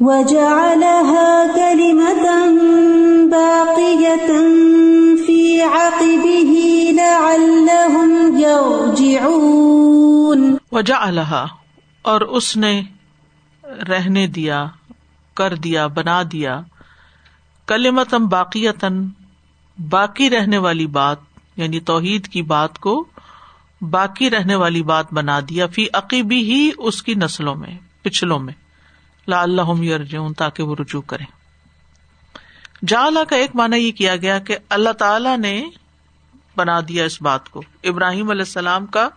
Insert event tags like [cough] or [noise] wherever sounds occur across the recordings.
وجعلها كلمة باقية في عقبه لعلهم يرجعون. وجعلها، اور اس نے رہنے دیا، کر دیا، بنا دیا. کلمتم باقیتن باقی رہنے والی بات یعنی توحید کی بات کو باقی رہنے والی بات بنا دیا فی عقیبی ہی اس کی نسلوں میں، پچھلوں میں. لا اللہ یرجون تاکہ وہ رجوع کرے جالا کا ایک مانا یہ کیا گیا کہ اللہ تعالی نے بنا دیا اس بات کو۔ ابراہیم علیہ السلام کا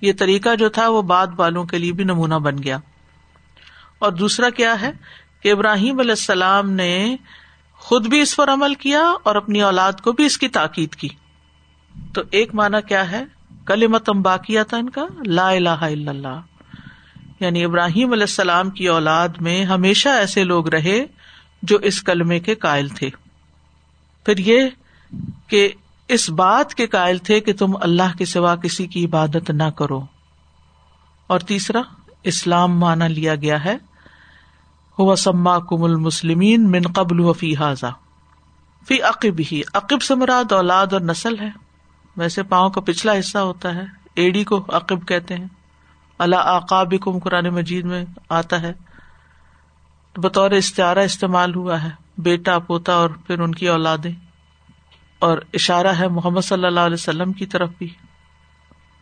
یہ طریقہ جو تھا، وہ بات والوں کے لیے بھی نمونہ بن گیا۔ اور دوسرا کیا ہے کہ ابراہیم علیہ السلام نے خود بھی اس پر عمل کیا اور اپنی اولاد کو بھی اس کی تاکید کی۔ تو ایک مانا کیا ہے؟ کل متم تھا ان کا لا الہ الا اللہ۔ یعنی ابراہیم علیہ السلام کی اولاد میں ہمیشہ ایسے لوگ رہے جو اس کلمے کے قائل تھے۔ پھر یہ کہ اس بات کے قائل تھے کہ تم اللہ کے سوا کسی کی عبادت نہ کرو۔ اور تیسرا، اسلام مانا لیا گیا ہے۔ ہوا سما کم المسلمین من قبل و فی حاضا فی عقب ہی عقب سے مراد اولاد اور نسل ہے۔ ویسے پاؤں کا پچھلا حصہ ہوتا ہے۔ ایڈی کو عقب کہتے ہیں۔ اللہ آقاب کم قرآن مجید میں آتا ہے۔ بطور استعارہ استعمال ہوا ہے، بیٹا، پوتا اور پھر ان کی اولادیں۔ اور اشارہ ہے محمد صلی اللہ علیہ وسلم کی طرف بھی۔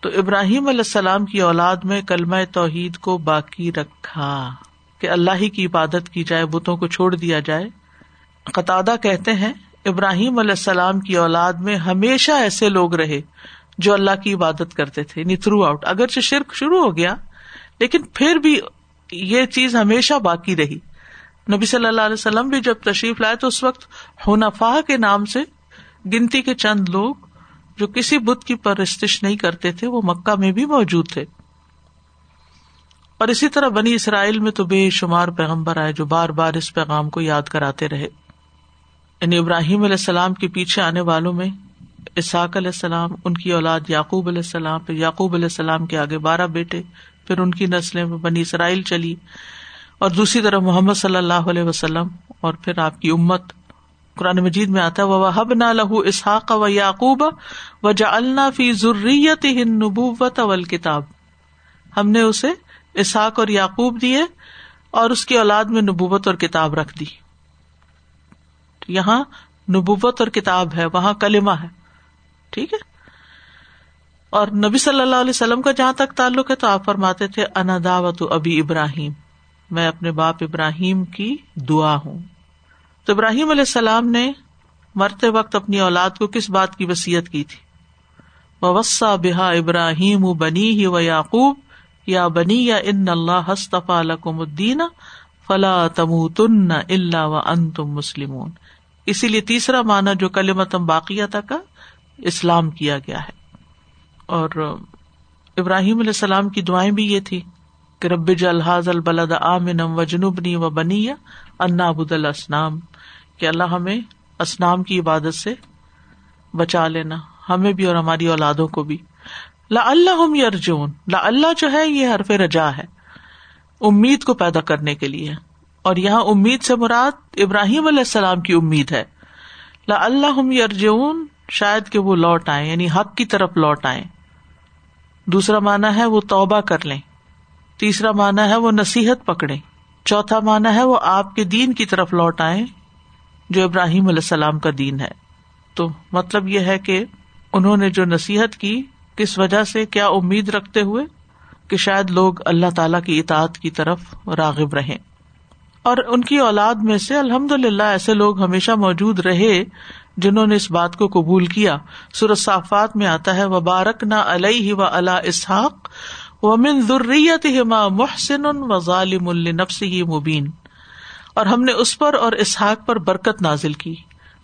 تو ابراہیم علیہ السلام کی اولاد میں کلمہ توحید کو باقی رکھا۔ کہ اللہ ہی کی عبادت کی جائے، بتوں کو چھوڑ دیا جائے۔ قطع کہتے ہیں، ابراہیم علیہ السلام کی اولاد میں ہمیشہ ایسے لوگ رہے۔ جو اللہ کی عبادت کرتے تھے یعنی تھرو آؤٹ اگرچہ شرک شروع ہو گیا، لیکن پھر بھی یہ چیز ہمیشہ باقی رہی۔ نبی صلی اللہ علیہ وسلم بھی جب تشریف لائے تو اس وقت ہنفا کے نام سے گنتی کے چند لوگ جو کسی بت کی پرستش نہیں کرتے تھے، وہ مکہ میں بھی موجود تھے۔ اور اسی طرح بنی اسرائیل میں تو بے شمار پیغمبر آئے جو بار بار اس پیغام کو یاد کراتے رہے۔ یعنی ابراہیم علیہ السلام کے پیچھے آنے والوں میں اسحاق علیہ السلام، ان کی اولاد یعقوب علیہ السلام، پھر یعقوب علیہ السلام کے آگے بارہ بیٹے، پھر ان کی نسلیں بنی اسرائیل چلی، اور دوسری طرف محمد صلی اللہ علیہ وسلم، اور پھر آپ کی امت، قرآن مجید میں آتا وہ حب نہ لہو اسحاق و یعقوب و جا اللہ فی ضروریت نبوت اول کتاب ہم نے اسے اسحاق اور یعقوب دیے، اور اس کی اولاد میں نبوت اور کتاب رکھ دی۔ یہاں نبوت اور کتاب ہے، وہاں کلمہ ہے۔ ٹھیک ہے؟ اور نبی صلی اللہ علیہ وسلم کا جہاں تک تعلق ہے تو آپ فرماتے تھے، انا دعوت ابھی ابراہیم۔ میں اپنے باپ ابراہیم کی دعا ہوں۔ تو ابراہیم علیہ السلام نے مرتے وقت اپنی اولاد کو کس بات کی وسیعت کی تھی؟ وسا بحا ابراہیم بنی ہی و یعقوب یا بنی یا ان اللہ ہستفا لکم الدین فلا تم تن اللہ و ان تم مسلم اسی لیے تیسرا مانا جو کل متم باقی تھا کا اسلام کیا گیا ہے۔ اور ابراہیم علیہ السلام کی دعائیں بھی یہ تھی کہ رب جلحاظ البلد عامنم و جنوبنی و بنی انا ابود کہ اللہ ہمیں اسنام کی عبادت سے بچا لینا، ہمیں بھی اور ہماری اولادوں کو بھی۔ لا اللہ ارجون لا اللہ جو ہے یہ حرف رجا ہے، امید کو پیدا کرنے کے لیے۔ اور یہاں امید سے مراد ابراہیم علیہ السلام کی امید ہے۔ لا اللہ ارجون شاید کہ وہ لوٹ آئے یعنی حق کی طرف لوٹ آئے دوسرا مانا ہے وہ توبہ کر لیں۔ تیسرا مانا ہے وہ نصیحت پکڑے چوتھا مانا ہے وہ آپ کے دین کی طرف لوٹ آئے جو ابراہیم علیہ السلام کا دین ہے۔ تو مطلب یہ ہے کہ انہوں نے جو نصیحت کی، کس وجہ سے، کیا امید رکھتے ہوئے کہ شاید لوگ اللہ تعالی کی اطاعت کی طرف راغب رہے اور ان کی اولاد میں سے الحمد للہ ایسے لوگ ہمیشہ موجود رہے جنہوں نے اس بات کو قبول کیا۔ سورت صافات میں آتا ہے وبارک نہ علیہ و اللہ اسحاق و من ضروریت ہما محسن و ظالم النفس ہی مبین۔ اور ہم نے اس پر اور اسحاق پر برکت نازل کی۔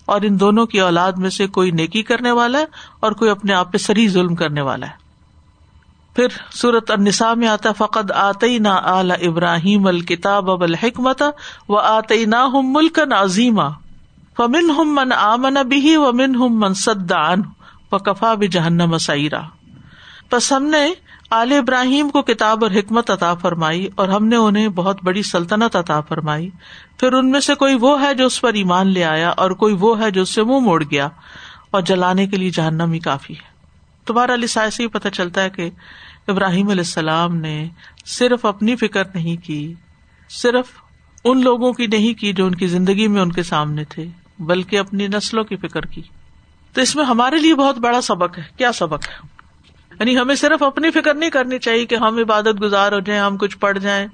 اور ان دونوں کی اولاد میں سے کوئی نیکی کرنے والا ہے اور کوئی اپنے آپ پہ سری ظلم کرنے والا ہے۔ پھر سورت النساء میں آتا فقط آتے نہ اعلی ابراہیم الکتاب اب الحکمت و آتے نہ ملک عظیمہ فمن ہم من آمن بھی ومن ہم من سدان و کفا بھی جہنم سعرا بس ہم نے آل ابراہیم کو کتاب اور حکمت عطا فرمائی اور ہم نے انہیں بہت بڑی سلطنت عطا فرمائی۔ پھر ان میں سے کوئی وہ ہے جو اس پر ایمان لے آیا اور کوئی وہ ہے جو اس سے منہ موڑ گیا اور جلانے کے لیے جہنم ہی کافی ہے۔ تمہارا لسا سے ہی پتہ چلتا ہے کہ ابراہیم علیہ السلام نے صرف اپنی فکر نہیں کی، صرف ان لوگوں کی نہیں کی جو ان کی زندگی میں ان کے سامنے تھے۔ بلکہ اپنی نسلوں کی فکر کی۔ تو اس میں ہمارے لیے بہت بڑا سبق ہے۔ کیا سبق ہے؟ یعنی ہمیں صرف اپنی فکر نہیں کرنی چاہیے کہ ہم عبادت گزار ہو جائیں، ہم کچھ پڑھ جائیں،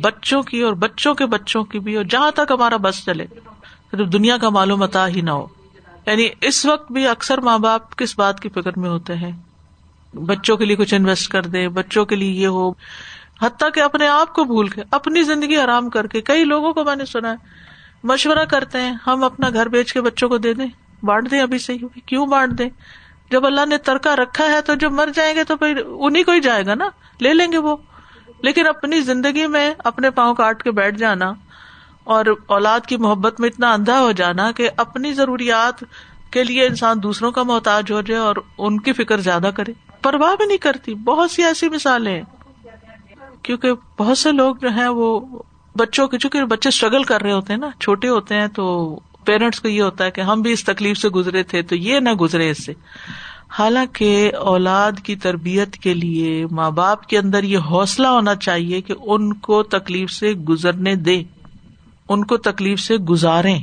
بچوں کی اور بچوں کے بچوں کی بھی اور جہاں تک ہمارا بس چلے۔ صرف دنیا کا معلوم متا ہی نہ ہو۔ یعنی اس وقت بھی اکثر ماں باپ کس بات کی فکر میں ہوتے ہیں؟ بچوں کے لیے کچھ انویسٹ کر دے، بچوں کے لیے یہ ہو۔ حتیٰ کہ اپنے آپ کو بھول کے، اپنی زندگی آرام کر کے، کئی لوگوں کو میں نے سنا ہے مشورہ کرتے ہیں، ہم اپنا گھر بیچ کے بچوں کو دے دیں۔ بانٹ دیں ابھی صحیح کیوں بانٹ دیں؟ جب اللہ نے ترکا رکھا ہے تو جب مر جائیں گے تو پھر انہیں کو ہی جائے گا نا؟ لے لیں گے وہ۔ لیکن اپنی زندگی میں اپنے پاؤں کاٹ کے بیٹھ جانا اور اولاد کی محبت میں اتنا اندھا ہو جانا کہ اپنی ضروریات کے لیے انسان دوسروں کا محتاج ہو جائے اور ان کی فکر زیادہ کرے۔ پرواہ بھی نہیں کرتی۔ بہت سی ایسی مثالیں کیونکہ بہت سے لوگ جو ہیں وہ بچوں کے چونکہ بچے اسٹرگل کر رہے ہوتے ہیں نا، چھوٹے ہوتے ہیں تو پیرنٹس کو یہ ہوتا ہے کہ ہم بھی اس تکلیف سے گزرے تھے تو یہ نہ گزرے اس سے۔ حالانکہ اولاد کی تربیت کے لیے ماں باپ کے اندر یہ حوصلہ ہونا چاہیے کہ ان کو تکلیف سے گزرنے دے ان کو تکلیف سے گزارے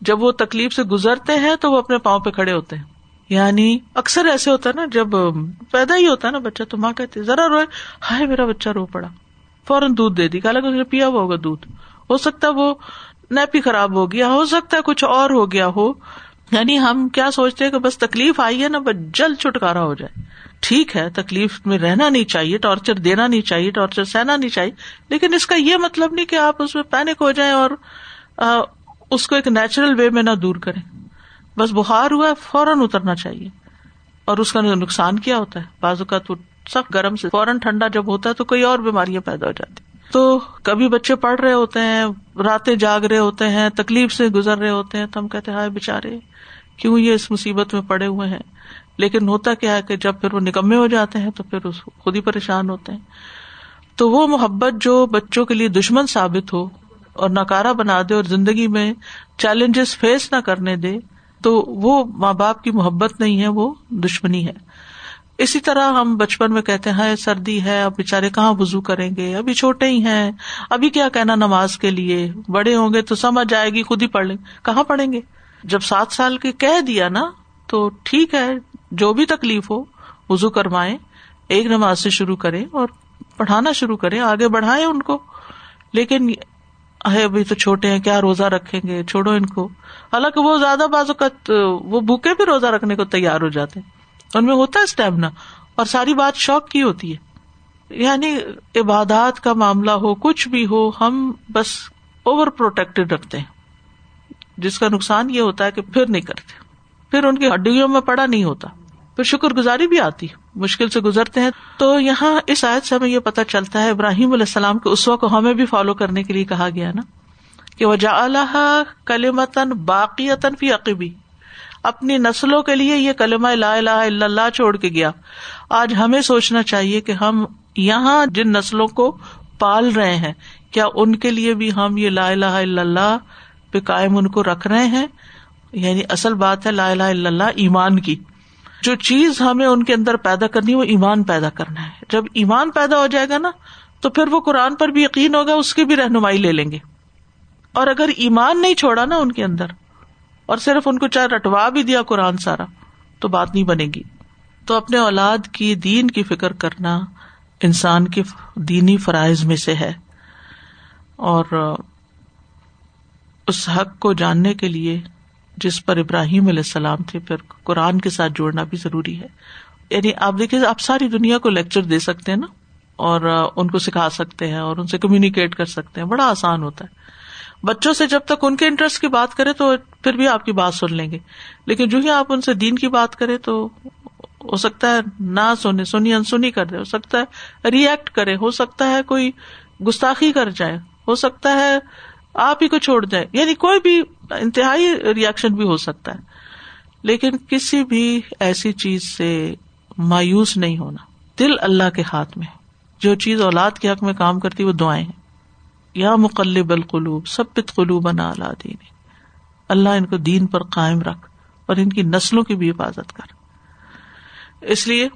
جب وہ تکلیف سے گزرتے ہیں تو وہ اپنے پاؤں پہ کھڑے ہوتے ہیں۔ یعنی اکثر ایسے ہوتا ہے نا، جب پیدا ہی ہوتا ہے نا بچہ تو ماں کہتے ذرا روئے۔ ہائے، میرا بچہ رو پڑا۔ فوراً دودھ دے دی حالانکہ اس نے پیا ہوا ہوگا دودھ۔ ہو سکتا ہے وہ نیپی خراب ہو گیا، ہو سکتا ہے کچھ اور ہو گیا ہو۔ یعنی ہم کیا سوچتے ہیں کہ بس تکلیف آئی ہے نا، بس جلد چھٹکارا ہو جائے۔ ٹھیک ہے، تکلیف میں رہنا نہیں چاہیے، ٹارچر دینا نہیں چاہیے، ٹارچر سہنا نہیں چاہیے۔ لیکن اس کا یہ مطلب نہیں کہ آپ اس میں پینک ہو جائیں اور اس کو ایک نیچرل وے میں نہ دور کریں۔ بس بخار ہوا فوراً اترنا چاہیے۔ اور اس کا نقصان کیا ہوتا ہے؟ بازو کا تو سخت گرم سے، فوراً ٹھنڈا جب ہوتا ہے تو کوئی اور بیماریاں پیدا ہو جاتی تو کبھی بچے پڑھ رہے ہوتے ہیں، راتیں جاگ رہے ہوتے ہیں، تکلیف سے گزر رہے ہوتے ہیں، تو ہم کہتے ہائے بےچارے کیوں یہ اس مصیبت میں پڑے ہوئے ہیں؟ لیکن ہوتا کیا ہے کہ جب پھر وہ نکمے ہو جاتے ہیں تو پھر اس خود ہی پریشان ہوتے ہیں۔ تو وہ محبت جو بچوں کے لیے دشمن ثابت ہو اور ناکارا بنا دے اور زندگی میں چیلنجز فیس نہ کرنے دے، تو وہ ماں باپ کی محبت نہیں ہے، وہ دشمنی ہے۔ اسی طرح ہم بچپن میں کہتے ہیں سردی ہے، اب بےچارے کہاں وزو کریں گے؟ ابھی چھوٹے ہی ہیں، ابھی کیا کہنا نماز کے لیے؟ بڑے ہوں گے تو سمجھ آئے گی، خود ہی پڑھ لیں۔ کہاں پڑھیں گے؟ جب سات سال کے کہہ دیا نا، تو ٹھیک ہے، جو بھی تکلیف ہو وزو کروائے ایک نماز سے شروع کرے اور پڑھانا شروع کرے آگے بڑھائے ان کو۔ لیکن ابھی تو چھوٹے ہیں، کیا روزہ رکھیں گے؟ چھوڑو ان کو۔ حالانکہ وہ زیادہ بازو کا وہ بھوکے بھی روزہ رکھنے کو تیار ہو جاتے ہیں۔ ان میں ہوتا ہے اسٹیمنا اور ساری بات شوق کی ہوتی ہے۔ یعنی عبادات کا معاملہ ہو، کچھ بھی ہو، ہم بس اوور پروٹیکٹڈ رکھتے ہیں۔ جس کا نقصان یہ ہوتا ہے کہ پھر نہیں کرتے۔ پھر ان کی ہڈیوں میں پڑا نہیں ہوتا۔ پھر شکر گزاری بھی آتی مشکل سے گزرتے ہیں۔ تو یہاں اس آیت سے ہمیں یہ پتا چلتا ہے، ابراہیم علیہ السلام کے اسوا کو ہمیں بھی فالو کرنے کے لیے کہا گیا نا کہ وہ جا کلی متن باقی فی عقبی اپنی نسلوں کے لیے یہ کلمہ لا الہ الا اللہ چھوڑ کے گیا۔ آج ہمیں سوچنا چاہیے کہ ہم یہاں جن نسلوں کو پال رہے ہیں، کیا ان کے لیے بھی ہم یہ لا الہ الا اللہ پہ قائم ان کو رکھ رہے ہیں؟ یعنی اصل بات ہے لا الہ الا اللہ ایمان کی۔ جو چیز ہمیں ان کے اندر پیدا کرنی وہ ایمان پیدا کرنا ہے۔ جب ایمان پیدا ہو جائے گا نا، تو پھر وہ قرآن پر بھی یقین ہوگا، اس کی بھی رہنمائی لے لیں گے۔ اور اگر ایمان نہیں چھوڑا نا ان کے اندر اور صرف ان کو چاہے رٹوا بھی دیا قرآن سارا، تو بات نہیں بنے گی۔ تو اپنے اولاد کی دین کی فکر کرنا انسان کے دینی فرائض میں سے ہے۔ اور اس حق کو جاننے کے لیے جس پر ابراہیم علیہ السلام تھے، پھر قرآن کے ساتھ جوڑنا بھی ضروری ہے۔ یعنی آپ دیکھیے، آپ ساری دنیا کو لیکچر دے سکتے ہیں نا، اور ان کو سکھا سکتے ہیں اور ان سے کمیونیکیٹ کر سکتے ہیں۔ بڑا آسان ہوتا ہے۔ بچوں سے جب تک ان کے انٹرسٹ کی بات کرے تو پھر بھی آپ کی بات سن لیں گے۔ لیکن جو ہی آپ ان سے دین کی بات کرے تو ہو سکتا ہے نہ سنے سنی انسنی کر دے ہو سکتا ہے ریئیکٹ کرے ہو سکتا ہے کوئی گستاخی کر جائے۔ ہو سکتا ہے آپ ہی کو چھوڑ جائے یعنی کوئی بھی انتہائی ریئیکشن بھی ہو سکتا ہے۔ لیکن کسی بھی ایسی چیز سے مایوس نہیں ہونا۔ دل اللہ کے ہاتھ میں جو چیز اولاد کے حق میں کام کرتی وہ دعائیں ہیں۔ یا مقلب القلوب سب پت قلوب بنا اللہ دین اللہ ان کو دین پر قائم رکھ اور ان کی نسلوں کی بھی حفاظت کر۔ اس لیے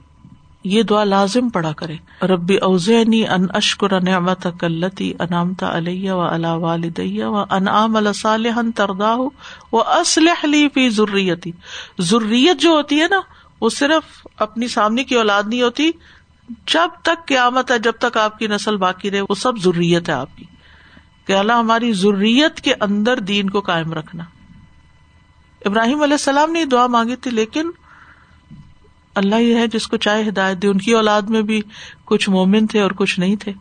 یہ دعا لازم پڑا کرے۔ ربی اوزینی ان اشکر نعمت کلتی انامتا علیہ و علا والدیہ و انعام صالح تردا ہو وہ اسلح لی فی ضروریتی ضروریت جو ہوتی ہے نا، وہ صرف اپنی سامنے کی اولاد نہیں ہوتی۔ جب تک قیامت ہے، جب تک آپ کی نسل باقی رہے، وہ سب ضروریت ہے آپ کی۔ کہ اللہ ہماری ضروریت کے اندر دین کو قائم رکھنا۔ ابراہیم علیہ السلام نے دعا مانگی تھی، لیکن اللہ یہ ہے، جس کو چاہے ہدایت دی ان کی اولاد میں بھی کچھ مومن تھے اور کچھ نہیں تھے۔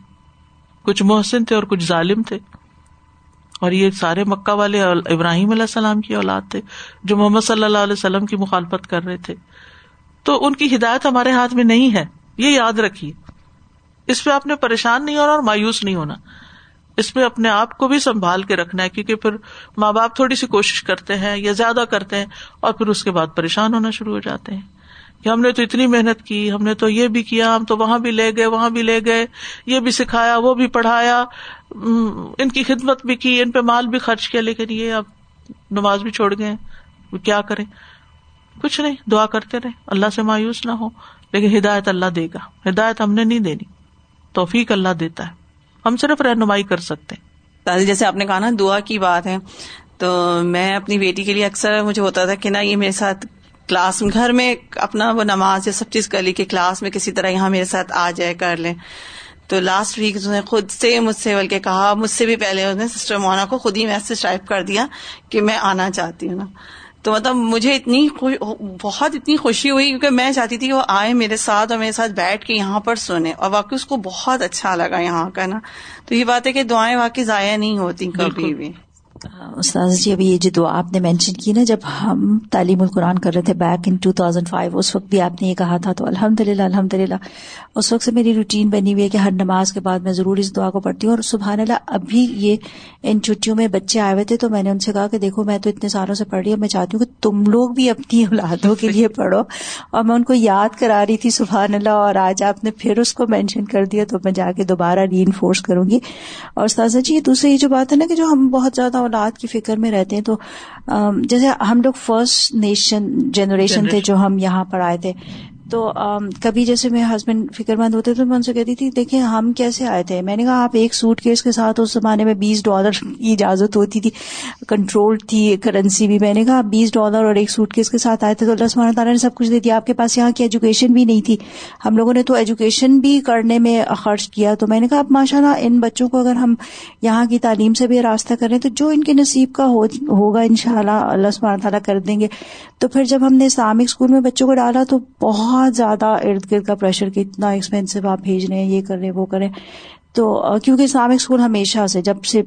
کچھ محسن تھے اور کچھ ظالم تھے۔ اور یہ سارے مکہ والے ابراہیم علیہ السلام کی اولاد تھے، جو محمد صلی اللہ علیہ وسلم کی مخالفت کر رہے تھے۔ تو ان کی ہدایت ہمارے ہاتھ میں نہیں ہے، یہ یاد رکھیے۔ اس پہ آپ نے پریشان نہیں ہونا اور مایوس نہیں ہونا۔ اس میں اپنے آپ کو بھی سنبھال کے رکھنا ہے، کیونکہ پھر ماں باپ تھوڑی سی کوشش کرتے ہیں یا زیادہ کرتے ہیں اور پھر اس کے بعد پریشان ہونا شروع ہو جاتے ہیں کہ ہم نے تو اتنی محنت کی، ہم نے تو یہ بھی کیا، ہم تو وہاں بھی لے گئے، وہاں بھی لے گئے، یہ بھی سکھایا، وہ بھی پڑھایا ان کی خدمت بھی کی، ان پہ مال بھی خرچ کیا، لیکن یہ اب نماز بھی چھوڑ گئے کیا کریں؟ کچھ نہیں، دعا کرتے رہے، اللہ سے مایوس نہ ہو، لیکن ہدایت اللہ دے گا، ہدایت ہم نے نہیں دینی، توفیق اللہ دیتا ہے۔ ہم صرف رہنمائی کر سکتے دادی جیسے آپ نے کہا نا، دعا کی بات ہے۔ تو میں اپنی بیٹی کے لیے اکثر مجھے ہوتا تھا کہ نا، یہ میرے ساتھ کلاس میں گھر میں اپنا وہ نماز یا سب چیز کر لی کہ کلاس میں کسی طرح یہاں میرے ساتھ آ جائے، کر لیں۔ تو لاسٹ ویک اس نے خود سے مجھ سے بلکہ کہا، مجھ سے بھی پہلے اس نے سسٹر مونا کو خود ہی میسج ٹائپ کر دیا کہ میں آنا چاہتی ہوں نا۔ تو مطلب مجھے اتنی بہت اتنی خوشی ہوئی کیونکہ میں چاہتی تھی کہ وہ آئے میرے ساتھ اور میرے ساتھ بیٹھ کے یہاں پر سنے اور واقعی اس کو بہت اچھا لگا یہاں کا نا۔ تو یہ بات ہے کہ دعائیں واقعی ضائع نہیں ہوتی کبھی بھی۔ استاذ جی ابھی یہ جو دعا آپ نے مینشن کی نا، جب ہم تعلیم القرآن کر رہے تھے back in two thousand five اس وقت بھی آپ نے یہ کہا تھا، تو الحمد للہ الحمد للہ اس وقت سے میری روٹین بنی ہوئی ہے کہ ہر نماز کے بعد میں ضرور اس دعا کو پڑھتی ہوں۔ اور سبحان اللہ ابھی یہ ان چھٹیوں میں بچے آئے ہوئے تھے، تو میں نے ان سے کہا کہ دیکھو، میں تو اتنے سالوں سے پڑھ رہی ہوں، میں چاہتی ہوں کہ تم لوگ بھی اپنی [laughs] اولادوں کے لیے پڑھو۔ اور میں ان کو یاد کرا رہی تھی سبحان اللہ اور آج آپ نے پھر اس کو مینشن کر دیا، تو میں جا کے دوبارہ ری انفورس کروں گی۔ اور استاذہ جی دوسری یہ جو بات ہے نا کہ جو ہم بہت زیادہ اولاد کی فکر میں رہتے ہیں تو جیسے ہم لوگ فرسٹ نیشن جنریشن تھے جو ہم یہاں پر آئے تھے۔ تو کبھی جیسے میرے ہسبینڈ فکر مند ہوتے تو میں ان سے کہتی تھی، دیکھیں ہم کیسے آئے تھے؟ میں نے کہا، آپ ایک سوٹ کیس کے ساتھ اس زمانے میں بیس ڈالر کی اجازت ہوتی تھی کنٹرول تھی کرنسی بھی۔ میں نے کہا، آپ بیس ڈالر اور ایک سوٹ کیس کے ساتھ آئے تھے تو اللہ سبحانہ تعالیٰ نے سب کچھ دے دیا۔ آپ کے پاس یہاں کی ایجوکیشن بھی نہیں تھی۔ ہم لوگوں نے تو ایجوکیشن بھی کرنے میں خرچ کیا۔ تو میں نے کہا، اب ماشاء اللہ ان بچوں کو اگر ہم یہاں کی تعلیم سے بھی راستہ کریں تو جو ان کے نصیب کا ہوگا ان شاء اللہ اللہ سبحانہ تعالیٰ کر دیں گے۔ تو پھر جب ہم نے اسلامک اسکول میں بچوں کو ڈالا تو بہت زیادہ ارد گرد کا پریشر کہ اتنا ایکسپینسو آپ بھیج رہے ہیں، یہ کر رہے ہیں، وہ کریں تو کیونکہ اسلامک اسکول ہمیشہ سے، جب سے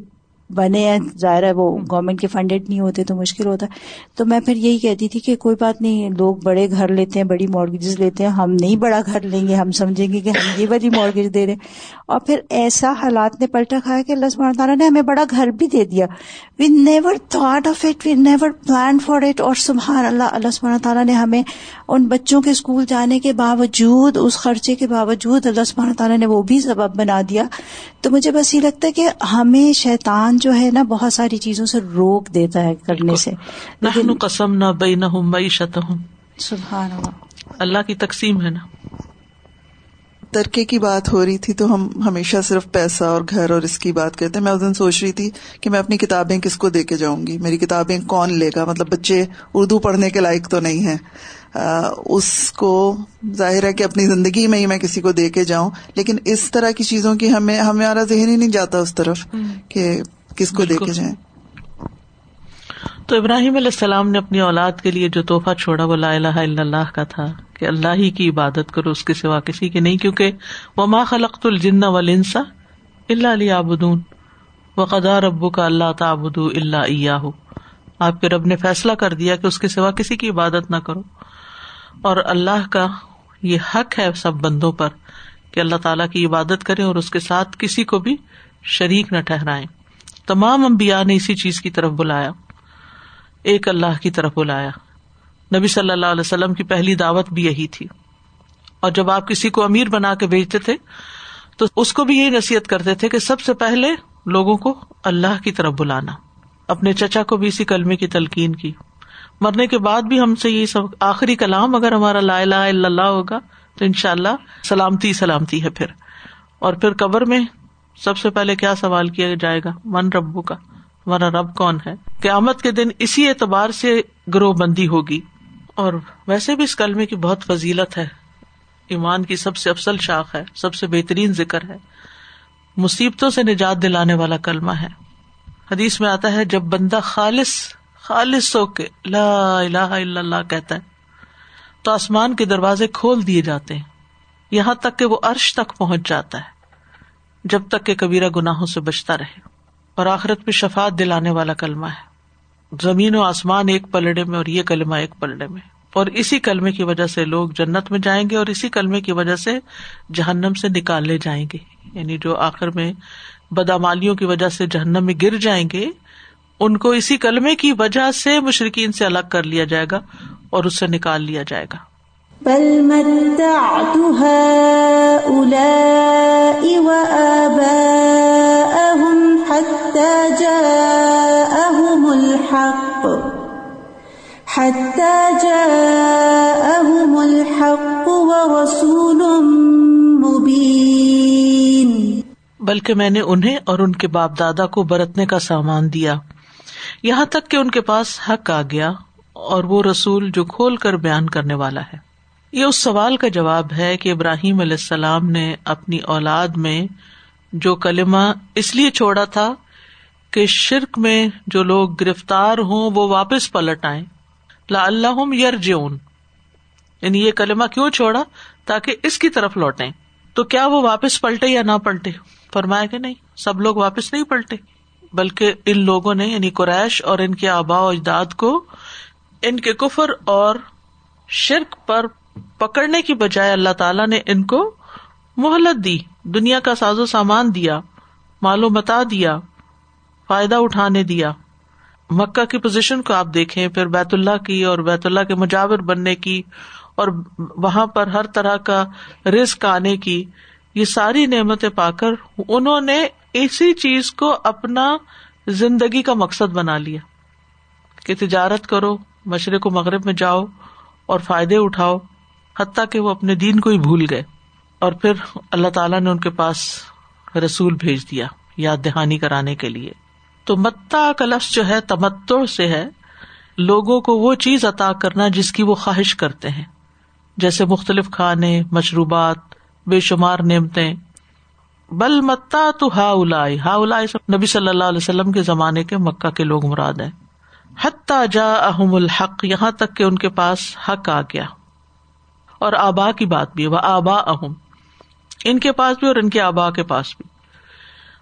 بنے ہیں۔ ظاہر ہے وہ گورنمنٹ کے فنڈیڈ نہیں ہوتے تو مشکل ہوتا۔ ہے تو میں پھر یہی کہتی تھی کہ کوئی بات نہیں، لوگ بڑے گھر لیتے ہیں، بڑی مارگیجز لیتے ہیں۔ ہم نہیں بڑا گھر لیں گے، ہم سمجھیں گے کہ ہم یہ بڑی مارگیج دے رہے ہیں۔ اور پھر ایسا حالات نے پلٹا کھایا کہ اللہ سبحانہ تعالیٰ نے ہمیں بڑا گھر بھی دے دیا۔ We never thought of it we never plan for it اور سبحان اللہ اللہ سبحانہ تعالیٰ نے ہمیں ان بچوں کے اسکول جانے کے باوجود، اس خرچے کے باوجود اللہ سبحانہ تعالیٰ نے وہ بھی سبب بنا دیا۔ تو مجھے بس یہ لگتا ہے کہ ہمیں شیطان جو ہے نا بہت ساری چیزوں سے روک دیتا ہے کرنے سے۔ قسم نہ بے نہ معیشت ہوں سبحان اللہ۔ کی تقسیم ہے نا۔ ترکے کی بات ہو رہی تھی تو ہم ہمیشہ صرف پیسہ اور گھر اور اس کی بات کرتے۔ میں اس دن سوچ رہی تھی کہ میں اپنی کتابیں کس کو دے کے جاؤں گی۔ میری کتابیں کون لے گا؟ مطلب بچے اردو پڑھنے کے لائق تو نہیں ہیں۔ اس کو ظاہر ہے کہ اپنی زندگی میں ہی میں کسی کو دے کے جاؤں۔ لیکن اس طرح کی چیزوں کی ہمیں ہمارا ذہن ہی نہیں جاتا اس طرف کہ کس کو دے کے جائیں؟ تو ابراہیم علیہ السلام نے اپنی اولاد کے لیے جو تحفہ چھوڑا وہ لا الہ الا اللہ کا تھا کہ اللہ ہی کی عبادت کرو اس کے سوا کسی کی نہیں کیونکہ وہ ماں خلقت الجن ولنسا اللہ علی آبدون و قدا ربو کا اللہ تعبد اللہ ہو آپ کے رب نے فیصلہ کر دیا کہ اس کے سوا کسی کی عبادت نہ کرو۔ اور اللہ کا یہ حق ہے سب بندوں پر کہ اللہ تعالیٰ کی عبادت کرے اور اس کے ساتھ کسی کو بھی شریک نہ ٹھہرائے تمام امبیا نے اسی چیز کی طرف بلایا، ایک اللہ کی طرف بلایا۔ نبی صلی اللہ علیہ وسلم کی پہلی دعوت بھی یہی تھی۔ اور جب آپ کسی کو امیر بنا کے بھیجتے تھے، تو اس کو بھی یہی نصیحت کرتے تھے کہ سب سے پہلے لوگوں کو اللہ کی طرف بلانا۔ اپنے چچا کو بھی اسی کلمے کی تلقین کی۔ مرنے کے بعد بھی ہم سے یہ سب آخری کلام اگر ہمارا لا الہ الا اللہ ہوگا، تو ان شاء اللہ سلامتی سلامتی ہے پھر۔ اور پھر قبر میں سب سے پہلے کیا سوال کیا جائے گا؟ من ربو کا ہمارا رب کون ہے؟ قیامت کے دن اسی اعتبار سے گروہ بندی ہوگی۔ اور ویسے بھی اس کلمے کی بہت فضیلت ہے۔ ایمان کی سب سے افسل شاخ ہے، سب سے بہترین ذکر ہے۔ مصیبتوں سے نجات دلانے والا کلمہ ہے۔ حدیث میں آتا ہے، جب بندہ خالص خالص ہو کے لا الہ الا اللہ کہتا ہے، تو آسمان کے دروازے کھول دیے جاتے ہیں۔ یہاں تک کہ وہ عرش تک پہنچ جاتا ہے۔ جب تک کہ کبیرہ گناہوں سے بچتا رہے۔ اور آخرت پہ شفات دلانے والا کلمہ ہے۔ زمین و آسمان ایک پلڑے میں اور یہ کلمہ ایک پلڑے میں۔ اور اسی کلمے کی وجہ سے لوگ جنت میں جائیں گے اور اسی کلمے کی وجہ سے جہنم سے نکالے جائیں گے۔ یعنی جو آخر میں بدامالیوں کی وجہ سے جہنم میں گر جائیں گے، ان کو اسی کلمے کی وجہ سے مشرقین سے الگ کر لیا جائے گا اور اس سے نکال لیا جائے گا۔ الحق. حتى جاءهم الحق ورسول مبين. بلکہ میں نے انہیں اور ان کے باپ دادا کو برتنے کا سامان دیا۔ یہاں تک کہ ان کے پاس حق آ گیا اور وہ رسول جو کھول کر بیان کرنے والا ہے۔ یہ اس سوال کا جواب ہے کہ ابراہیم علیہ السلام نے اپنی اولاد میں جو کلمہ اس لیے چھوڑا تھا کہ شرک میں جو لوگ گرفتار ہوں وہ واپس پلٹ آئے لا اللہ یر یعنی یہ کلمہ کیوں چھوڑا؟ تاکہ اس کی طرف لوٹے تو کیا وہ واپس پلٹے یا نہ پلٹے؟ فرمایا کہ نہیں، سب لوگ واپس نہیں پلٹے۔ بلکہ ان لوگوں نے یعنی قریش اور ان کے آبا و اجداد کو ان کے کفر اور شرک پر پکڑنے کی بجائے اللہ تعالی نے ان کو مہلت دی، دنیا کا ساز و سامان دیا مالو متا دیا، فائدہ اٹھانے دیا۔ مکہ کی پوزیشن کو آپ دیکھیں، پھر بیت اللہ کی اور بیت اللہ کے مجاور بننے کی اور وہاں پر ہر طرح کا رسک آنے کی، یہ ساری نعمتیں پا کر انہوں نے اسی چیز کو اپنا زندگی کا مقصد بنا لیا۔ کہ تجارت کرو، مشرق و مغرب میں جاؤ اور فائدے اٹھاؤ۔ حتیٰ کہ وہ اپنے دین کو ہی بھول گئے اور پھر اللہ تعالیٰ نے ان کے پاس رسول بھیج دیا، یاد دہانی کرانے کے لیے۔ تو متا کا لفظ جو ہے تمتر سے ہے۔ لوگوں کو وہ چیز عطا کرنا جس کی وہ خواہش کرتے ہیں۔ جیسے مختلف کھانے، مشروبات، بے شمار نعمتیں۔ بل متا تو ہا الائی ہا الائی نبی صلی اللہ علیہ وسلم کے زمانے کے مکہ کے لوگ مراد ہیں۔ حتیٰ جا احم الحق، یہاں تک کہ ان کے پاس حق آ گیا۔ اور آبا کی بات بھی، وہ آبا اہم ان کے پاس بھی اور ان کے آبا کے پاس بھی۔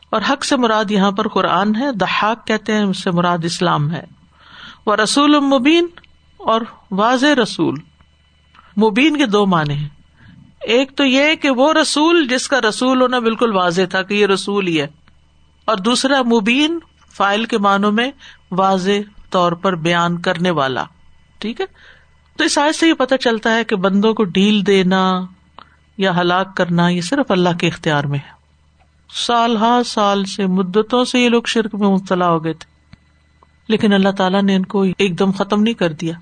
اور حق سے مراد یہاں پر قرآن ہے دحاق کہتے ہیں، اس سے مراد اسلام ہے۔ وہ رسول مبین اور واضح رسول۔ مبین کے دو معنی ہیں۔ ایک تو یہ کہ وہ رسول جس کا رسول ہونا بالکل واضح تھا کہ یہ رسول ہی ہے۔ اور دوسرا مبین فائل کے معنوں میں واضح طور پر بیان کرنے والا۔ ٹھیک ہے؟ تو اس آج سے یہ پتا چلتا ہے کہ بندوں کو ڈھیل دینا یا ہلاک کرنا یہ صرف اللہ کے اختیار میں ہے۔ سال ہا سال سے مدتوں سے یہ لوگ شرک میں مبتلا ہو گئے تھے۔ لیکن اللہ تعالیٰ نے ان کو ایک دم ختم نہیں کر دیا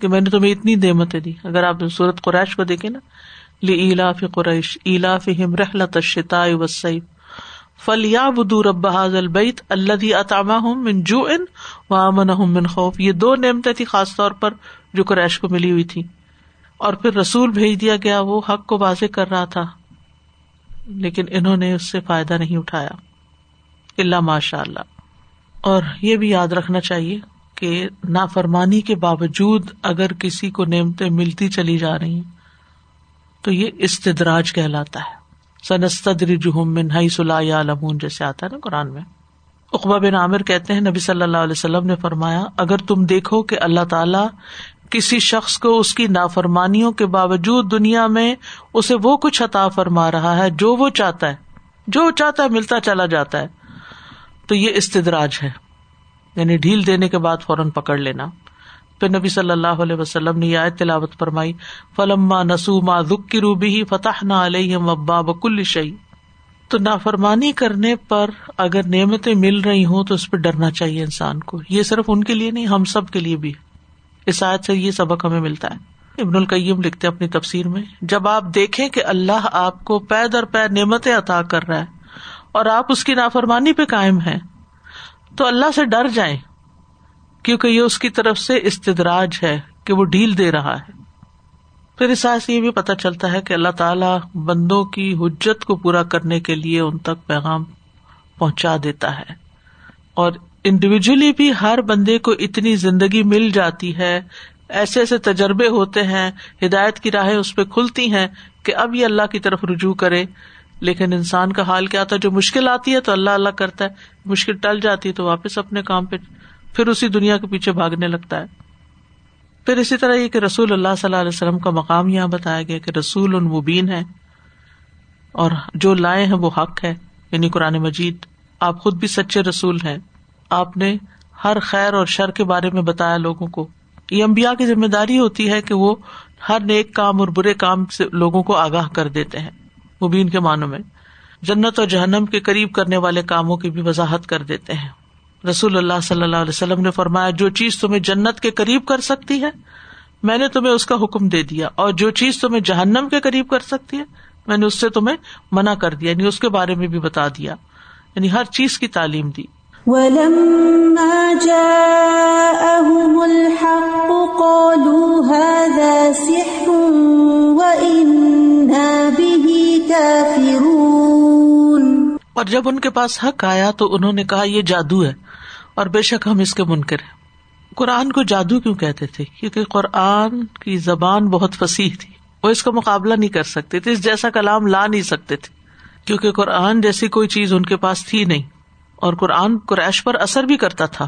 کہ میں نے تمہیں اتنی دعمتیں دی۔ اگر آپ سورت قریش کو دیکھے نا لاف قریش ایلاف رحلت شتا وسعی فلیا بدور اباز البیت اللہ اطامہ ہوں من جو ان و امن من خوف۔ یہ دو نعمتیں تھی خاص طور پر۔ جو قریش کو ملی ہوئی تھی۔ اور پھر رسول بھیج دیا گیا، وہ حق کو واضح کر رہا تھا۔ لیکن انہوں نے اس سے فائدہ نہیں اٹھایا۔ اللہ ماشاء اللہ اور یہ بھی یاد رکھنا چاہیے کہ نافرمانی کے باوجود اگر کسی کو نعمتیں ملتی چلی جا رہی تو یہ استدراج کہلاتا ہے۔ سنستر جہم ہائی لمون جیسے آتا ہے نا قرآن میں۔ اقبا بن عامر کہتے ہیں، نبی صلی اللہ علیہ وسلم نے فرمایا، اگر تم دیکھو کہ اللہ تعالیٰ کسی شخص کو اس کی نافرمانیوں کے باوجود دنیا میں اسے وہ کچھ عطا فرما رہا ہے جو وہ چاہتا ہے۔ جو چاہتا ہے ملتا چلا جاتا ہے۔ تو یہ استدراج ہے۔ یعنی ڈھیل دینے کے بعد فوراً پکڑ لینا۔ پھر نبی صلی اللہ علیہ وسلم نے یہ تلاوت فرمائی، فلما نسوما دکھ کی روبی فتح نہ علیہ ابا بکل شعی تو نافرمانی کرنے پر اگر نعمتیں مل رہی ہوں تو اس پہ ڈرنا چاہیے انسان کو۔ یہ صرف ان کے لیے نہیں، ہم سب کے لیے بھی۔ اس آیت سے یہ سبق ہمیں ملتا ہے۔ ابن القیم لکھتے اپنی تفسیر میں، جب آپ دیکھیں کہ اللہ آپ کو پے در پے نعمتیں عطا کر رہا ہے اور آپ اس کی نافرمانی پہ قائم ہیں، تو اللہ سے ڈر جائیں، کیونکہ یہ اس کی طرف سے استدراج ہے کہ وہ ڈھیل دے رہا ہے۔ پھر اس سے یہ بھی پتا چلتا ہے کہ اللہ تعالی بندوں کی حجت کو پورا کرنے کے لیے ان تک پیغام پہنچا دیتا ہے۔ اور انڈیویجلی بھی ہر بندے کو اتنی زندگی مل جاتی ہے، ایسے ایسے تجربے ہوتے ہیں، ہدایت کی راہیں اس پہ کھلتی ہیں کہ اب یہ اللہ کی طرف رجوع کرے۔ لیکن انسان کا حال کیا تھا؟ جو مشکل آتی ہے تو اللہ اللہ کرتا ہے، مشکل ٹل جاتی ہے تو واپس اپنے کام پہ، پھر اسی دنیا کے پیچھے بھاگنے لگتا ہے۔ پھر اسی طرح یہ کہ رسول اللہ صلی اللہ علیہ وسلم کا مقام یہاں بتایا گیا کہ رسول المبین ہے اور جو لائے ہیں وہ حق ہے یعنی قرآن مجید۔ آپ خود بھی سچے رسول ہیں۔ آپ نے ہر خیر اور شر کے بارے میں بتایا لوگوں کو۔ یہ امبیا کی ذمہ داری ہوتی ہے کہ وہ ہر نیک کام اور برے کام سے لوگوں کو آگاہ کر دیتے ہیں۔ مبین کے معنوں میں، جنت اور جہنم کے قریب کرنے والے کاموں کی بھی وضاحت کر دیتے ہیں۔ رسول اللہ صلی اللہ علیہ وسلم نے فرمایا، جو چیز تمہیں جنت کے قریب کر سکتی ہے، میں نے تمہیں اس کا حکم دے دیا۔ اور جو چیز تمہیں جہنم کے قریب کر سکتی ہے، میں نے اس سے تمہیں منع کر دیا یعنی اس کے بارے میں بھی بتا دیا۔ یعنی ہر چیز کی تعلیم دی۔ اور جب ان کے پاس حق آیا تو انہوں نے کہا یہ جادو ہے اور بے شک ہم اس کے منکر ہیں۔ قرآن کو جادو کیوں کہتے تھے؟ کیونکہ قرآن کی زبان بہت فصیح تھی۔ وہ اس کا مقابلہ نہیں کر سکتے تھے، اس جیسا کلام لا نہیں سکتے تھے۔ کیونکہ قرآن جیسی کوئی چیز ان کے پاس تھی نہیں۔ اور قرآن قریش پر اثر بھی کرتا تھا۔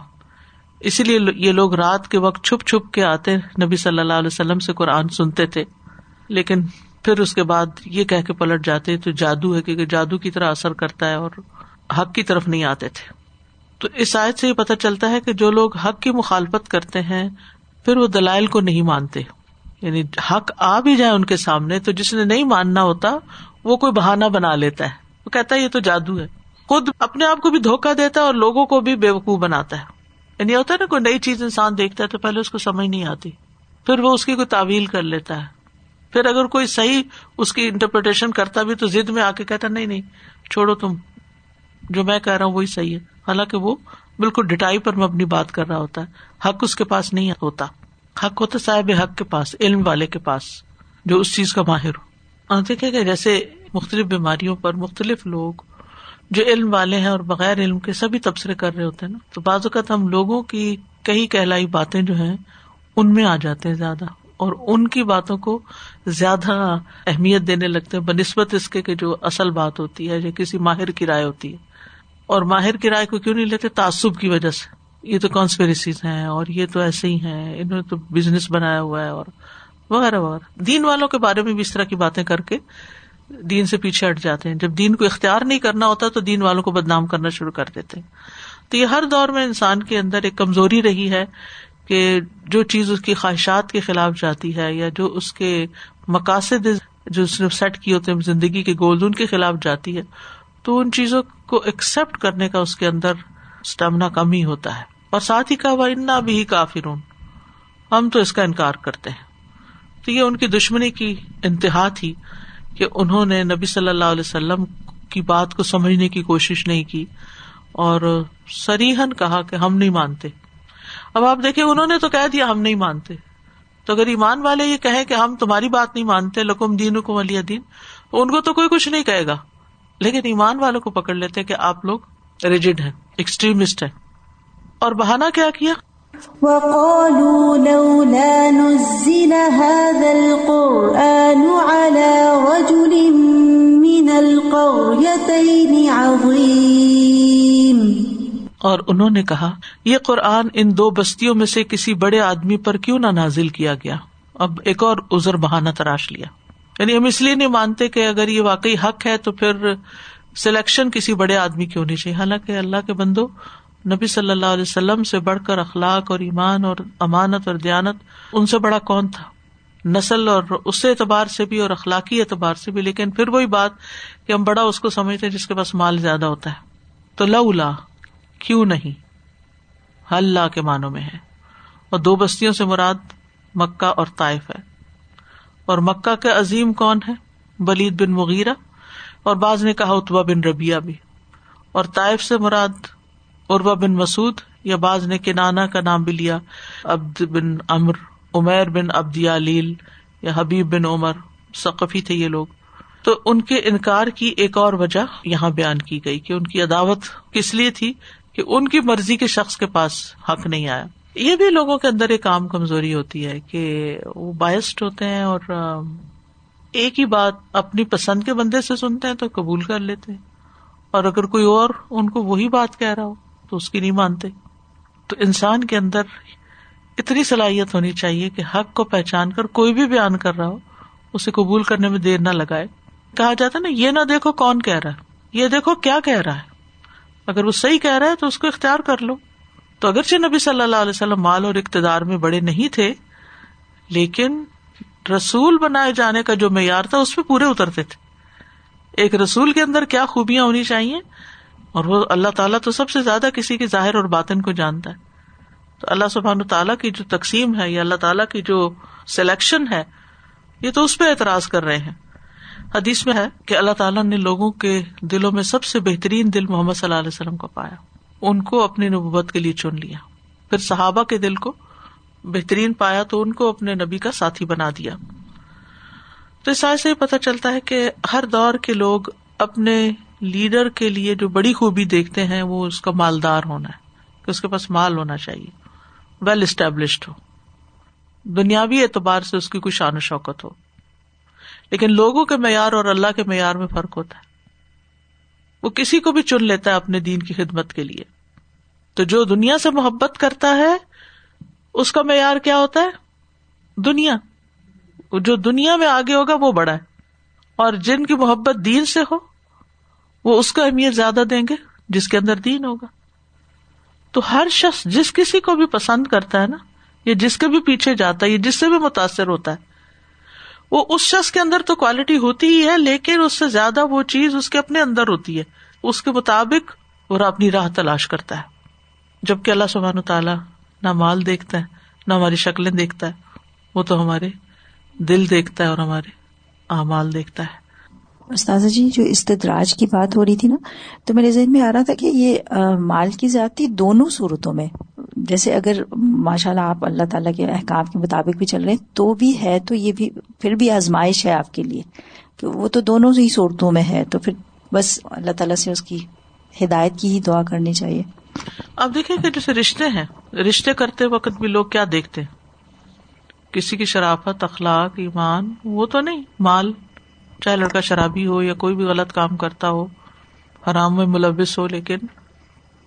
اسی لیے یہ لوگ رات کے وقت چھپ چھپ کے آتے، نبی صلی اللہ علیہ وسلم سے قرآن سنتے تھے۔ لیکن پھر اس کے بعد یہ کہہ کے پلٹ جاتے، تو جادو ہے کیونکہ جادو کی طرح اثر کرتا ہے اور حق کی طرف نہیں آتے تھے۔ تو اس آیت سے یہ پتا چلتا ہے کہ جو لوگ حق کی مخالفت کرتے ہیں، پھر وہ دلائل کو نہیں مانتے۔ یعنی حق آ بھی جائے ان کے سامنے، تو جس نے نہیں ماننا ہوتا، وہ کوئی بہانا بنا لیتا ہے۔ وہ کہتا ہے یہ تو جادو ہے۔ خود اپنے آپ کو بھی دھوکا دیتا ہے اور لوگوں کو بھی بے وقوف بناتا ہے۔ یعنی ہوتا ہے نا کوئی نئی چیز انسان دیکھتا ہے تو پہلے اس کو سمجھ نہیں آتی۔ پھر وہ اس کی کوئی تعویل کر لیتا ہے۔ پھر اگر کوئی صحیح اس کی انٹرپریٹیشن کرتا بھی تو ضد میں آ کے کہتا نہیں نہیں، چھوڑو تم۔ جو میں کہہ رہا ہوں وہی صحیح ہے۔ حالانکہ وہ بالکل ڈٹائی پر میں اپنی بات کر رہا ہوتا ہے۔ حق اس کے پاس نہیں ہوتا۔ حق ہوتا صاحب حق کے پاس، علم والے کے پاس، جو اس چیز کا ماہر ہو۔ دیکھے گا جیسے مختلف بیماریوں پر مختلف لوگ جو علم والے ہیں اور بغیر علم کے سبھی تبصرے کر رہے ہوتے ہیں نا، تو بعض اوقات ہم لوگوں کی کئی کہلائی باتیں جو ہیں، ان میں آ جاتے ہیں زیادہ، اور ان کی باتوں کو زیادہ اہمیت دینے لگتے ہیں، بنسبت اس کے جو اصل بات ہوتی ہے، یا کسی ماہر کی رائے ہوتی ہے۔ اور ماہر کی رائے کو کیوں نہیں لیتے؟ تعصب کی وجہ سے۔ یہ تو کانسپریسیز ہیں، اور یہ تو ایسے ہی ہیں، انہوں نے تو بزنس بنایا ہوا ہے، اور وغیرہ وغیرہ۔ دین والوں کے بارے میں بھی اس طرح کی باتیں کر کے دین سے پیچھے ہٹ جاتے ہیں۔ جب دین کو اختیار نہیں کرنا ہوتا تو دین والوں کو بدنام کرنا شروع کر دیتے ہیں۔ تو یہ ہر دور میں انسان کے اندر ایک کمزوری رہی ہے کہ جو چیز اس کی خواہشات کے خلاف جاتی ہے یا جو اس کے مقاصد جو اس نے سیٹ کیے ہوتے ہیں زندگی کے گولز ان کے خلاف جاتی ہے۔ تو ان چیزوں کو ایکسپٹ کرنے کا اس کے اندر اسٹمنا کم ہی ہوتا ہے۔ اور ساتھ ہی کہا انا بھی ہی کافر ہم تو اس کا انکار کرتے ہیں۔ تو یہ ان کی دشمنی کی انتہا تھی۔ کہ انہوں نے نبی صلی اللہ علیہ وسلم کی بات کو سمجھنے کی کوشش نہیں کی اور سریحن کہا کہ ہم نہیں مانتے۔ اب آپ دیکھیں، انہوں نے تو کہہ دیا ہم نہیں مانتے۔ تو اگر ایمان والے یہ کہیں کہ ہم تمہاری بات نہیں مانتے، لکم دین کو علی دین، ان کو تو کوئی کچھ نہیں کہے گا۔ لیکن ایمان والوں کو پکڑ لیتے کہ آپ لوگ ریجڈ ہیں، ایکسٹریمسٹ ہیں۔ اور بہانا کیا کیا؟ اور انہوں نے کہا، یہ قرآن ان دو بستیوں میں سے کسی بڑے آدمی پر کیوں نہ نازل کیا گیا؟ اب ایک اور ازر بہانا تراش لیا۔ یعنی ہم اس لیے نہیں مانتے کہ اگر یہ واقعی حق ہے تو پھر سلیکشن کسی بڑے آدمی کی ہونی چاہیے؟ حالانکہ اللہ کے بندو نبی صلی اللہ علیہ وسلم سے بڑھ کر اخلاق اور ایمان اور امانت اور دیانت ان سے بڑا کون تھا؟ نسل اور اس اعتبار سے بھی اور اخلاقی اعتبار سے بھی، لیکن پھر وہی بات کہ ہم بڑا اس کو سمجھتے جس کے پاس مال زیادہ ہوتا ہے۔ تو لولا، کیوں نہیں؟ اللہ کے معنوں میں ہے۔ اور دو بستیوں سے مراد مکہ اور طائف ہے۔ اور مکہ کے عظیم کون ہے؟ بلید بن مغیرہ۔ اور بعض نے کہا اتبا بن ربیہ بھی۔ اور طائف سے مراد اروا بن مسعود یا بعض نے کنانا کا نام بھی لیا، عبد بن امر عمیر بن ابد یا حبیب بن عمر، ثقفی تھے یہ لوگ۔ تو ان کے انکار کی ایک اور وجہ یہاں بیان کی گئی کہ ان کی عداوت کس لیے تھی کہ ان کی مرضی کے شخص کے پاس حق نہیں آیا۔ یہ بھی لوگوں کے اندر ایک عام کمزوری ہوتی ہے کہ وہ بائسڈ ہوتے ہیں اور ایک ہی بات اپنی پسند کے بندے سے سنتے ہیں تو قبول کر لیتے ہیں۔ اور اگر کوئی اور ان کو وہی بات کہہ رہا ہو۔ تو اس کی نہیں مانتے۔ تو انسان کے اندر اتنی صلاحیت ہونی چاہیے کہ حق کو پہچان کر کوئی بھی بیان کر رہا ہو، اسے قبول کرنے میں دیر نہ لگائے۔ کہا جاتا نا، یہ نہ دیکھو کون کہہ رہا ہے، یہ دیکھو کیا کہہ رہا ہے۔ اگر وہ صحیح کہہ رہا ہے تو اس کو اختیار کر لو۔ تو اگرچہ نبی صلی اللہ علیہ وسلم مال اور اقتدار میں بڑے نہیں تھے، لیکن رسول بنائے جانے کا جو معیار تھا، اس پہ پورے اترتے تھے۔ ایک رسول کے اندر کیا خوبیاں ہونی چاہیے؟ اور وہ اللہ تعالیٰ تو سب سے زیادہ کسی کے ظاہر اور باطن کو جانتا ہے۔ تو اللہ سبحان تعالیٰ کی جو تقسیم ہے یا اللہ تعالیٰ کی جو سلیکشن ہے، یہ تو اس پہ اعتراض کر رہے ہیں۔ حدیث میں ہے کہ اللہ تعالیٰ نے لوگوں کے دلوں میں سب سے بہترین دل محمد صلی اللہ علیہ وسلم کو پایا۔ ان کو اپنی نبوت کے لیے چن لیا۔ پھر صحابہ کے دل کو بہترین پایا تو ان کو اپنے نبی کا ساتھی بنا دیا۔ تو اس سے پتہ چلتا ہے کہ ہر دور کے لوگ اپنے لیڈر کے لیے جو بڑی خوبی دیکھتے ہیں وہ اس کا مالدار ہونا ہے کہ اس کے پاس مال ہونا چاہیے۔ ویل اسٹیبلشڈ ہو۔ دنیاوی اعتبار سے اس کی کوئی شان و شوکت ہو۔ لیکن لوگوں کے معیار اور اللہ کے معیار میں فرق ہوتا ہے۔ وہ کسی کو بھی چن لیتا ہے اپنے دین کی خدمت کے لیے۔ تو جو دنیا سے محبت کرتا ہے، اس کا معیار کیا ہوتا ہے؟ دنیا۔ جو دنیا میں آگے ہوگا وہ بڑا ہے۔ اور جن کی محبت دین سے ہو وہ اس کا اہمیت زیادہ دیں گے جس کے اندر دین ہوگا۔ تو ہر شخص جس کسی کو بھی پسند کرتا ہے نا، یا جس کے بھی پیچھے جاتا ہے، یا جس سے بھی متاثر ہوتا ہے، وہ اس شخص کے اندر تو کوالٹی ہوتی ہی ہے، لیکن اس سے زیادہ وہ چیز اس کے اپنے اندر ہوتی ہے۔ اس کے مطابق وہ اپنی راہ تلاش کرتا ہے۔ جبکہ اللہ سبحان تعالیٰ نہ مال دیکھتا ہے، نہ ہماری شکلیں دیکھتا ہے، وہ تو ہمارے دل دیکھتا ہے اور ہمارے اعمال دیکھتا ہے۔ استاذہ جی جو استدراج کی بات ہو رہی تھی نا، تو میرے ذہن میں آ رہا تھا کہ یہ مال کی ذاتی دونوں صورتوں میں، جیسے اگر ماشاء اللہ آپ اللہ تعالیٰ کے احکام کے مطابق بھی چل رہے ہیں، تو بھی ہے، تو یہ بھی، پھر بھی آزمائش ہے آپ کے لیے کہ وہ تو دونوں ہی صورتوں میں ہے، تو پھر بس اللہ تعالیٰ سے اس کی ہدایت کی ہی دعا کرنی چاہیے۔ آپ دیکھیں کہ جیسے رشتے ہیں، رشتے کرتے وقت بھی لوگ کیا دیکھتے؟ ہیں کسی کی شرافت، اخلاق، ایمان، وہ تو نہیں، مال۔ چاہے لڑکا شرابی ہو یا کوئی بھی غلط کام کرتا ہو، حرام میں ملوث ہو، لیکن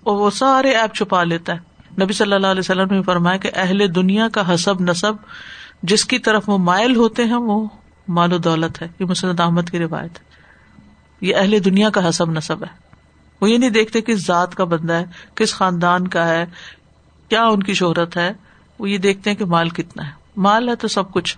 وہ سارے ایپ چھپا لیتا ہے۔ نبی صلی اللہ علیہ وسلم نے فرمایا کہ اہل دنیا کا حسب نصب، جس کی طرف وہ مائل ہوتے ہیں، وہ مال و دولت ہے۔ یہ مسلط احمد کی روایت ہے۔ یہ اہل دنیا کا حسب نصب ہے۔ وہ یہ نہیں دیکھتے کس ذات کا بندہ ہے، کس خاندان کا ہے، کیا ان کی شہرت ہے۔ وہ یہ دیکھتے ہیں کہ مال کتنا ہے۔ مال ہے تو سب کچھ۔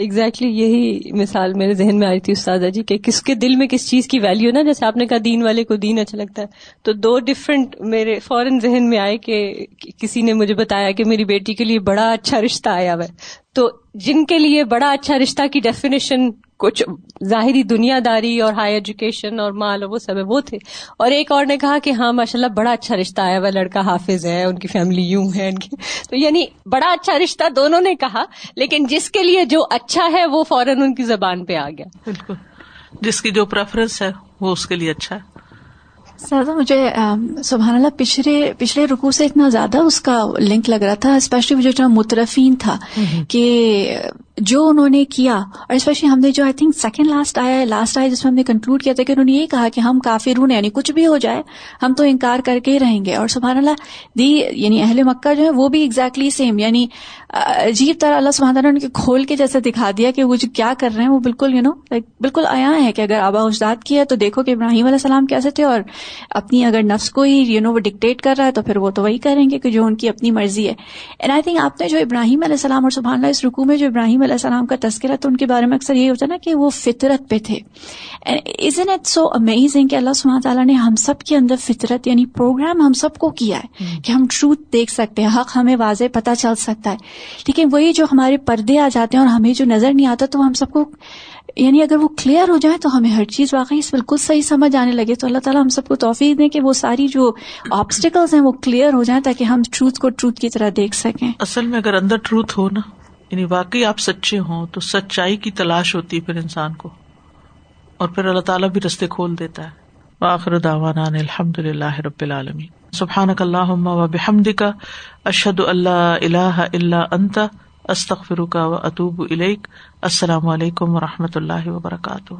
Exactly یہی مثال میرے ذہن میں آئی تھی استاذہ جی کہ کس کے دل میں کس چیز کی ویلو نا؟ جیسے آپ نے کہا دین والے کو دین اچھا لگتا ہے۔ تو دو ڈفرینٹ میرے فوراً ذہن میں آئے کہ کسی نے مجھے بتایا کہ میری بیٹی کے لیے بڑا اچھا رشتہ آیا ہوا ہے۔ تو جن کے لیے بڑا اچھا رشتہ کی ڈیفینیشن کچھ ظاہری دنیا داری اور ہائی ایجوکیشن اور مال وہ سب ہے، وہ تھے۔ اور ایک اور نے کہا کہ ہاں ماشاء اللہ بڑا اچھا رشتہ آیا ہوا لڑکا حافظ ہے، ان کی فیملی یوں ہے، ان کی۔ تو یعنی بڑا اچھا رشتہ دونوں نے کہا، لیکن جس کے لیے جو اچھا ہے، وہ فوراً ان کی زبان پہ آ گیا۔ بالکل۔ جس کی جو پریفرنس ہے، وہ اس کے لیے اچھا ہے۔ سادہ مجھے سبحان اللہ پچھلے پچھلے رکو سے اتنا زیادہ اس کا لنک لگ رہا تھا اسپیشلی جو مترفین تھا کہ جو انہوں نے کیا اور اسپیشلی ہم نے جو آئی تھنک سیکنڈ لاسٹ آیا ہے لاسٹ آیا جس میں ہم نے کنکلوڈ کیا تھا کہ انہوں نے یہ کہا کہ ہم کافی رون یعنی کچھ بھی ہو جائے ہم تو انکار کر کے ہی رہیں گے۔ اور سبحان اللہ دی یعنی اہل مکہ جو ہے وہ بھی ایگزیکٹلی سیم یعنی عجیب طرح اللہ سبحانہ نے ان کے کھول کے جیسے دکھا دیا کہ وہ جو کیا کر رہے ہیں وہ بالکل یو نو لائک بالکل آیا ہے کہ اگر آبا اجداد کی ہے تو دیکھو کہ ابراہیم علیہ السلام کیسے تھے اور اپنی اگر نفس کو ہی یو نو وہ ڈکٹیٹ کر رہا ہے تو پھر وہ تو وہی کریں گے کہ جو ان کی اپنی مرضی ہے. اینڈ آئی تھنک آپ نے جو ابراہیم علیہ السلام اور سبحان اللہ اس رکو میں جو ابراہیم علیہ السلام کا تذکرہ تو ان کے بارے میں اکثر یہ ہوتا ہے نا کہ وہ فطرت پہ تھے. Is an it so amazing کہ اللہ سبحانہ تعالیٰ نے ہم سب کے اندر فطرت یعنی پروگرام ہم سب کو کیا ہے کہ ہم ٹروتھ دیکھ سکتے ہیں حق ہمیں واضح پتہ چل سکتا ہے. لیکن وہی جو ہمارے پردے آ جاتے ہیں اور ہمیں جو نظر نہیں آتا تو ہم سب کو یعنی اگر وہ کلیئر ہو جائے تو ہمیں ہر چیز واقعی بالکل صحیح سمجھ آنے لگے۔ تو اللہ تعالیٰ ہم سب کو توفیق دیں کہ وہ ساری جو آبسٹیکلس ہیں وہ کلیئر ہو جائیں تاکہ ہم ٹروتھ کو ٹروتھ کی طرح دیکھ سکیں۔ اصل میں اگر اندر ٹروتھ ہو نا یعنی واقعی آپ سچے ہوں تو سچائی کی تلاش ہوتی ہے پھر انسان کو۔ اور پھر اللہ تعالیٰ بھی رستے کھول دیتا ہے۔ آخر داوان الحمد للہ رب العالمین۔ سبحان اللہ و بحمد کا اشد اللہ اللہ اللہ انت استخر کا و اطوب السلام علیکم و رحمۃ اللہ وبرکاتہ۔